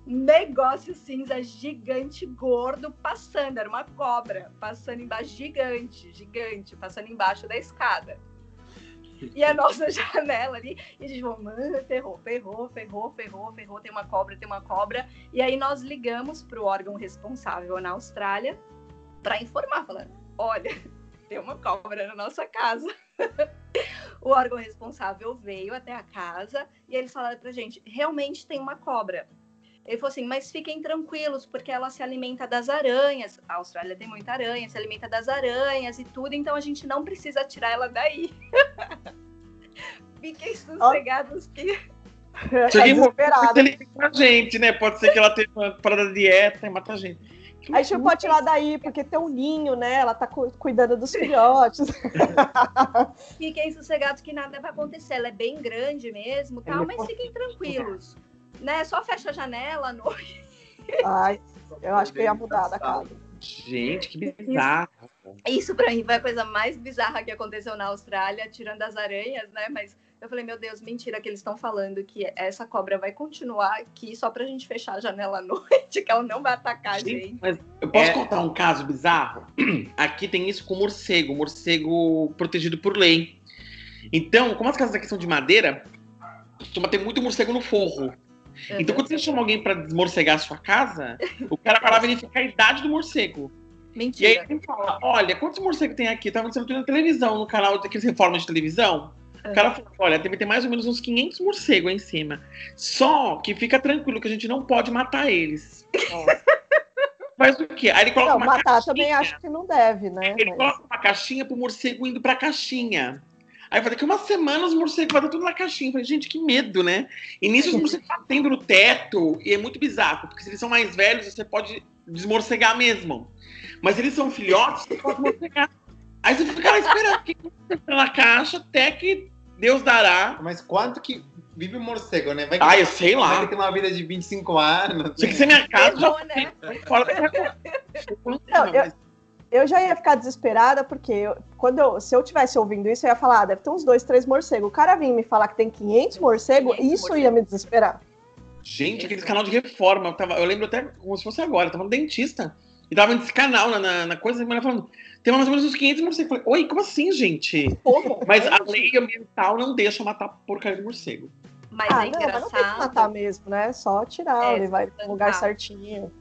um negócio cinza gigante, gordo, passando. Era uma cobra passando embaixo, gigante, gigante, passando embaixo da escada e a nossa janela ali. E a gente falou, mano, ferrou, ferrou, ferrou, ferrou, ferrou, tem uma cobra, tem uma cobra. E aí nós ligamos para o órgão responsável na Austrália para informar, falando, olha, tem uma cobra na nossa casa. o órgão responsável veio até a casa e eles falaram pra gente, realmente tem uma cobra. Ele falou assim, mas fiquem tranquilos, porque ela se alimenta das aranhas. A Austrália tem muita aranha, se alimenta das aranhas e tudo, então a gente não precisa tirar ela daí. fiquem sossegados que. Tá desesperado. a gente, né? Pode ser que ela tenha uma parada dieta e mata a gente. A gente não pode tirar daí, porque tem um ninho, né? Ela tá cu cuidando dos filhotes. fiquem sossegados que nada vai acontecer. Ela é bem grande mesmo, tal, mas fiquem tranquilos né? Só fecha a janela à noite. Ai, eu acho que eu ia mudar da casa. Gente, que bizarro. Isso, isso para mim foi a coisa mais bizarra que aconteceu na Austrália, tirando as aranhas, né? Mas eu falei, meu Deus, mentira que eles estão falando que essa cobra vai continuar aqui só pra gente fechar a janela à noite, que ela não vai atacar a gente. Mas eu posso é... contar um caso bizarro? Aqui tem isso com morcego, morcego protegido por lei. Então, como as casas aqui são de madeira, costuma ter muito morcego no forro. Uhum. Então, quando você chama alguém para desmorcegar a sua casa, o cara vai lá verificar a idade do morcego. Mentira. E aí ele fala: Olha, quantos morcegos tem aqui? Tava sendo na televisão, no canal daqueles reformas de televisão. Uhum. O cara fala: Olha, deve ter mais ou menos uns 500 morcegos aí em cima. Só que fica tranquilo que a gente não pode matar eles. Mas o quê? Aí ele coloca não, uma matar caixinha. também acho que não deve, né? Ele Mas... coloca uma caixinha pro morcego indo pra caixinha. Aí falei, daqui uma semana os morcegos vão tudo na caixinha. Eu falei, gente, que medo, né? E nisso os morcegos batendo no teto, e é muito bizarro, porque se eles são mais velhos, você pode desmorcegar mesmo. Mas eles são filhotes, você pode morcegar. Aí você fica lá esperando que na caixa até que Deus dará. Mas quanto que vive o morcego, né? Vai que, ah, eu sei lá. Vai ter uma vida de 25 anos. Tinha que ser minha casa. já... né? Não, eu, eu já ia ficar desesperada, porque eu, quando eu, se eu tivesse ouvindo isso, eu ia falar, ah, deve ter uns dois, três morcegos. O cara vinha me falar que tem 500 morcegos, 500 isso morcegos. ia me desesperar. Gente, aquele canal de reforma. Eu, tava, eu lembro até como se fosse agora. Eu tava no dentista. E tava nesse canal na, na, na coisa. E falando, tem mais ou menos uns 500 morcegos. Eu falei, oi, como assim, gente? Como? Mas a lei ambiental não deixa matar porcaria de morcego. Mas Ah, é não, mas não tem que matar engraçado. mesmo, né? Só tirar, É, ele pro lugar tá. certinho.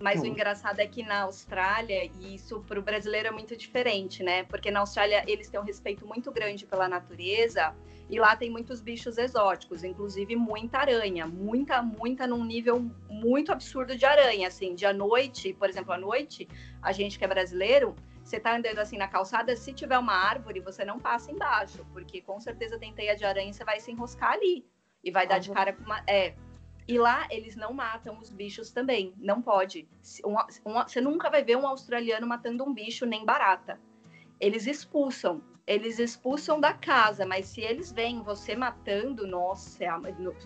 Mas o engraçado é que na Austrália, e isso para o brasileiro é muito diferente, né? Porque na Austrália eles têm um respeito muito grande pela natureza e lá tem muitos bichos exóticos, inclusive muita aranha, muita, muita num nível muito absurdo de aranha, assim, de à noite, por exemplo, à noite, a gente que é brasileiro, você tá andando assim na calçada, se tiver uma árvore, você não passa embaixo, porque com certeza tem teia de aranha e você vai se enroscar ali e vai dar de cara com uma, é, e lá eles não matam os bichos também, não pode. Um- um- você nunca vai ver um australiano matando um bicho nem barata. Eles expulsam, eles expulsam da casa, mas se eles veem você matando, nossa, é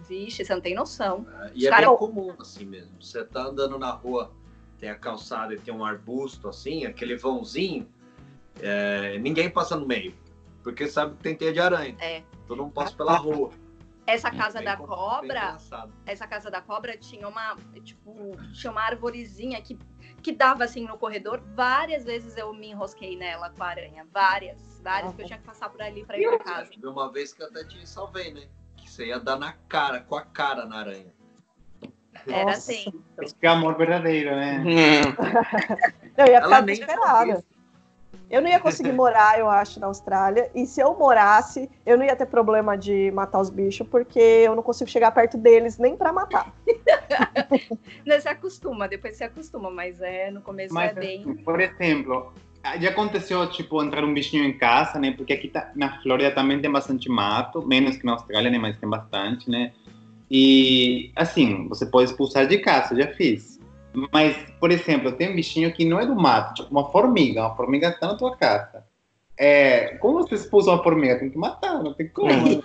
vixe, você não tem noção. E é Cara, bem comum assim mesmo. Você tá andando na rua, tem a calçada e tem um arbusto assim, aquele vãozinho, é, ninguém passa no meio. Porque sabe que tem teia de aranha. É. Todo mundo passa pela rua. Essa casa Bem da cobra, essa casa da cobra tinha uma, tipo, tinha uma arvorezinha que, que dava assim no corredor. Várias vezes eu me enrosquei nela com a aranha, várias, várias, porque eu tinha que passar por ali para ir para casa. Uma vez que eu até te salvei, né? Que você ia dar na cara, com a cara na aranha. Era Nossa. assim. Esse que é amor verdadeiro, né? Hum. Não, eu ia Ela ficar nem desesperada. Eu não ia conseguir morar, eu acho, na Austrália. E se eu morasse, eu não ia ter problema de matar os bichos, porque eu não consigo chegar perto deles nem pra matar. Não, Você acostuma, depois você acostuma, mas é no começo Mas, é bem. assim, por exemplo, já aconteceu, tipo, entrar um bichinho em casa, né? Porque aqui tá, na Flórida também tem bastante mato, menos que na Austrália, né? Mas tem bastante, né? E, assim, você pode expulsar de casa, já fiz. Mas, por exemplo, tem um bichinho que não é do mato, tipo uma formiga. Uma formiga está na tua casa. É, como você expulsa uma formiga? Tem que matar, não tem como.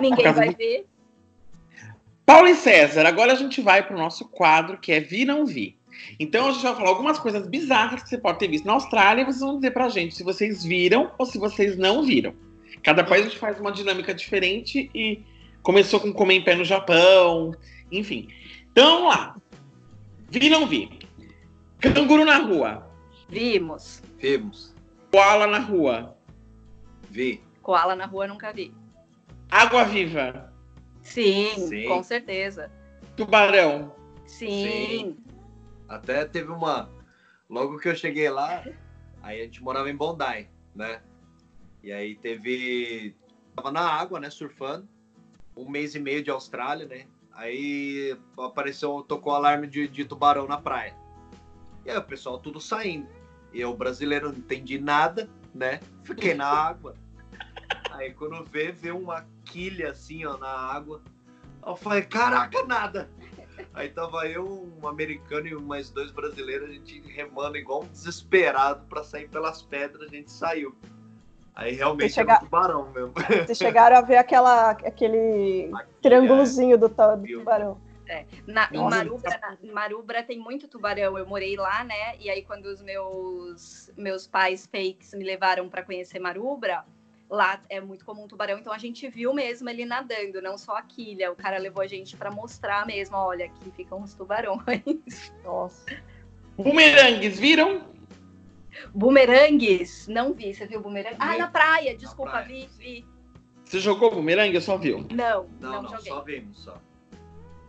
Ninguém vai ver. Paulo e César, agora a gente vai para o nosso quadro que é Vi Não Vi. Então a gente vai falar algumas coisas bizarras que você pode ter visto na Austrália e vocês vão dizer pra gente se vocês viram ou se vocês não viram. Cada país a gente faz uma dinâmica diferente e começou com comer em pé no Japão, enfim. Então vamos lá. Vi não vi. Canguru na rua. Vimos. Vimos. Koala na rua. Vi. Koala na rua nunca vi. Água viva. Sim, Sim. com certeza. Tubarão. Sim. Até teve uma. Logo que eu cheguei lá, aí a gente morava em Bondi, né? E aí teve. Tava na água, né? Surfando. Um mês e meio de Austrália, né? Aí apareceu, tocou alarme de, de tubarão na praia. E aí o pessoal tudo saindo. E eu, brasileiro, não entendi nada, né? Fiquei na água. Aí quando vê, vê uma quilha assim, ó, na água. Eu falei, caraca, nada! Aí tava eu, um americano e mais dois brasileiros, a gente remando igual um desesperado pra sair pelas pedras, a gente saiu. Aí realmente Você era chega- um tubarão mesmo. Vocês chegaram a ver aquela, aquele triângulozinho do, ta- do Viu. tubarão. Na, em. Marubra, na- em Marubra tem muito tubarão. Eu morei lá, né? E aí, quando os meus, meus pais fakes me levaram para conhecer Marubra, lá é muito comum tubarão. Então a gente viu mesmo ele nadando, não só a quilha. O cara levou a gente para mostrar mesmo: olha, aqui ficam os tubarões. Nossa. Bumerangues, viram? Bumerangues, não vi. Você viu bumerangue? Ah, na praia, desculpa, praia, vi, vi. Você jogou bumerangue ou só viu? Não, Não, não, não, joguei. só vimos só.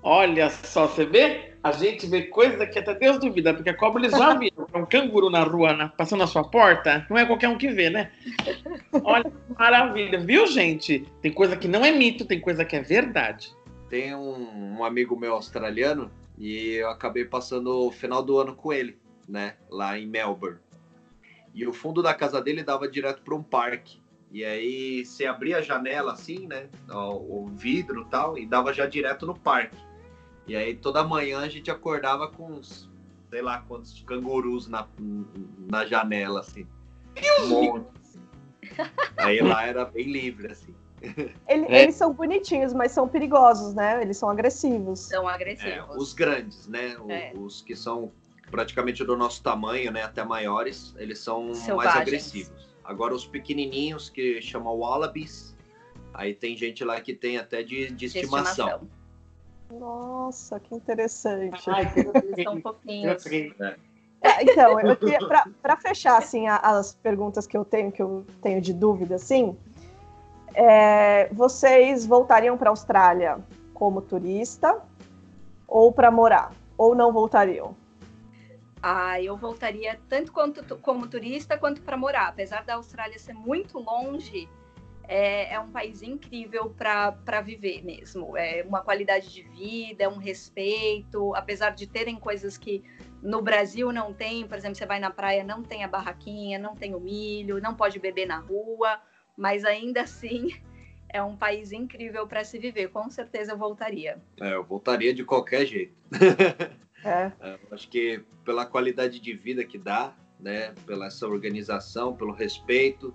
Olha só, você vê? A gente vê coisas que até Deus duvida, porque a cobra eles já viram. Um canguru na rua, na- passando na sua porta, não é qualquer um que vê, né? Olha que maravilha, viu, gente? Tem coisa que não é mito, tem coisa que é verdade. Tem um, um amigo meu australiano e eu acabei passando o final do ano com ele, né? Lá em Melbourne. E o fundo da casa dele dava direto para um parque. E aí você abria a janela assim, né? O, vidro e tal, e dava já direto no parque. E aí toda manhã a gente acordava com uns, sei lá quantos cangurus na, na janela, assim. Um monte. assim. Aí lá era bem livre, assim. Ele- É. Eles são bonitinhos, mas são perigosos, né? Eles são agressivos. São É, agressivos. os grandes, né? O- É. Os que são praticamente do nosso tamanho, né? Até maiores, eles são mais Selvagens. agressivos. Agora os pequenininhos que chamam wallabies, aí tem gente lá que tem até de, de de estimação. Nossa, que interessante. Ai, que São fofinhos. É, então, eu queria, para fechar assim, as perguntas que eu tenho, que eu tenho de dúvida, assim, é, vocês voltariam para a Austrália como turista ou para morar? Ou não voltariam? Ah, eu voltaria tanto quanto, como turista quanto para morar. Apesar da Austrália ser muito longe, é, é um país incrível para viver mesmo. É uma qualidade de vida, é um respeito. Apesar de terem coisas que no Brasil não tem, por exemplo, você vai na praia, não tem a barraquinha, não tem o milho, não pode beber na rua, mas ainda assim é um país incrível para se viver. Com certeza eu voltaria. É, eu voltaria de qualquer jeito. É. é acho que pela qualidade de vida que dá, né, pela essa organização, pelo respeito,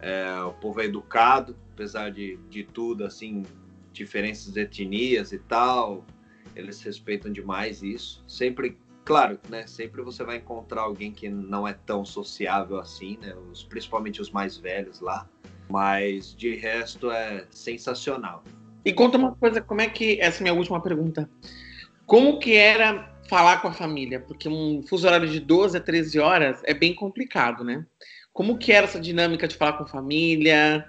é, o povo é educado, apesar de, de tudo, assim, diferenças de etnias e tal, eles respeitam demais isso. Sempre, claro, né, sempre você vai encontrar alguém que não é tão sociável assim, né, os, principalmente os mais velhos lá, mas de resto é sensacional. E conta uma coisa, como é que essa é a minha última pergunta? Como que era falar com a família? Porque um fuso horário de 12 a 13 horas é bem complicado, né? Como que era essa dinâmica de falar com a família?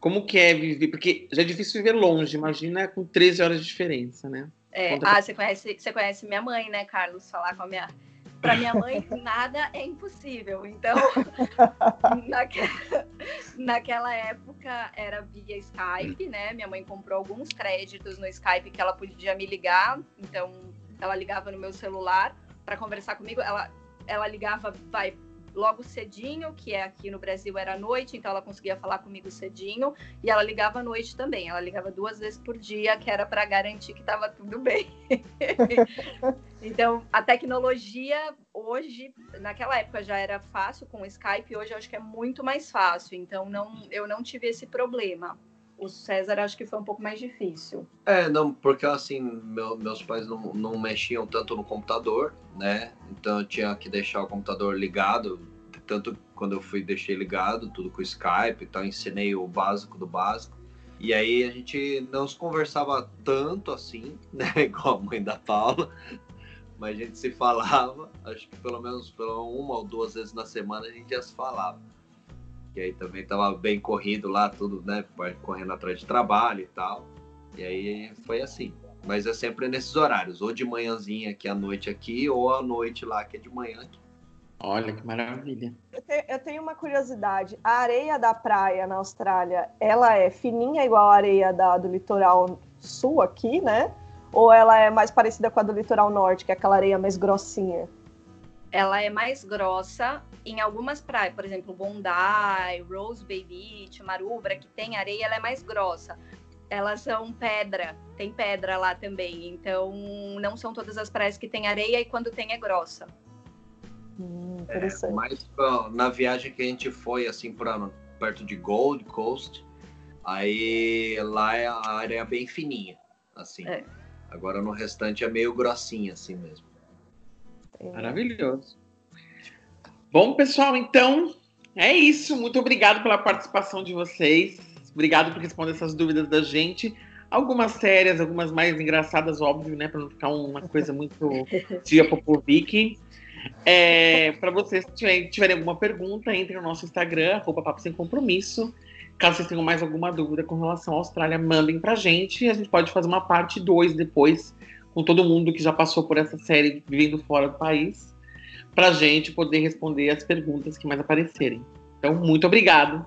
Como que é viver? Porque já é difícil viver longe, imagina com 13 horas de diferença, né? É, ah, você conhece, você conhece minha mãe, né, Carlos? Falar com a minha. Para minha mãe, nada é impossível. Então, naquela, naquela época era via Skype, né? Minha mãe comprou alguns créditos no Skype que ela podia me ligar. Então, ela ligava no meu celular para conversar comigo. Ela, ela ligava, vai, logo cedinho, que é aqui no Brasil era noite, então ela conseguia falar comigo cedinho, e ela ligava à noite também. Ela ligava duas vezes por dia, que era para garantir que estava tudo bem. então, a tecnologia hoje, naquela época já era fácil com o Skype, hoje eu acho que é muito mais fácil. Então, não, eu não tive esse problema o César acho que foi um pouco mais difícil. É, não, porque assim, meu, meus pais não, não mexiam tanto no computador, né? Então eu tinha que deixar o computador ligado, tanto quando eu fui deixei ligado, tudo com Skype, então ensinei o básico do básico. E aí a gente não se conversava tanto assim, né? Igual a mãe da Paula. Mas a gente se falava, acho que pelo menos uma ou duas vezes na semana a gente já se falava que aí também estava bem corrido lá, tudo, né? Correndo atrás de trabalho e tal. E aí foi assim. Mas é sempre nesses horários, ou de manhãzinha aqui à noite aqui, ou à noite lá que é de manhã aqui. Olha que maravilha. Eu tenho, eu tenho, uma curiosidade. A areia da praia na Austrália, ela é fininha igual a areia da, do litoral sul aqui, né? Ou ela é mais parecida com a do litoral norte, que é aquela areia mais grossinha? Ela é mais grossa em algumas praias, por exemplo, Bondi, Rose Bay Beach, Marubra, que tem areia, ela é mais grossa. Elas são pedra, tem pedra lá também. Então, não são todas as praias que tem areia e quando tem é grossa. Hum, interessante. É, mas na viagem que a gente foi, assim, pra, perto de Gold Coast, aí lá é a areia bem fininha, assim. É. Agora no restante é meio grossinha, assim mesmo. É. Maravilhoso. Bom, pessoal, então é isso. Muito obrigado pela participação de vocês. Obrigado por responder essas dúvidas da gente. Algumas sérias, algumas mais engraçadas, óbvio, né? Para não ficar uma coisa muito Tia Popovic. É, para vocês que tiverem alguma pergunta, entre no nosso Instagram, arroba Papo Sem Compromisso. Caso vocês tenham mais alguma dúvida com relação à Austrália, mandem pra gente. e A gente pode fazer uma parte 2 depois com todo mundo que já passou por essa série vivendo fora do país, para a gente poder responder as perguntas que mais aparecerem. Então, muito obrigado.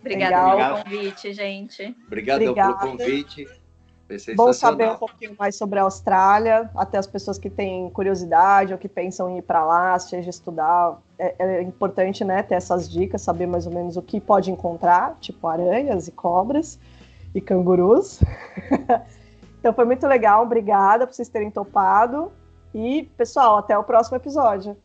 Obrigada pelo convite, gente. Obrigado pelo convite. Bom saber um pouquinho mais sobre a Austrália, até as pessoas que têm curiosidade ou que pensam em ir para lá, seja estudar. É, é, importante né, ter essas dicas, saber mais ou menos o que pode encontrar, tipo aranhas e cobras e cangurus. Então foi muito legal, obrigada por vocês terem topado. E, pessoal, até o próximo episódio.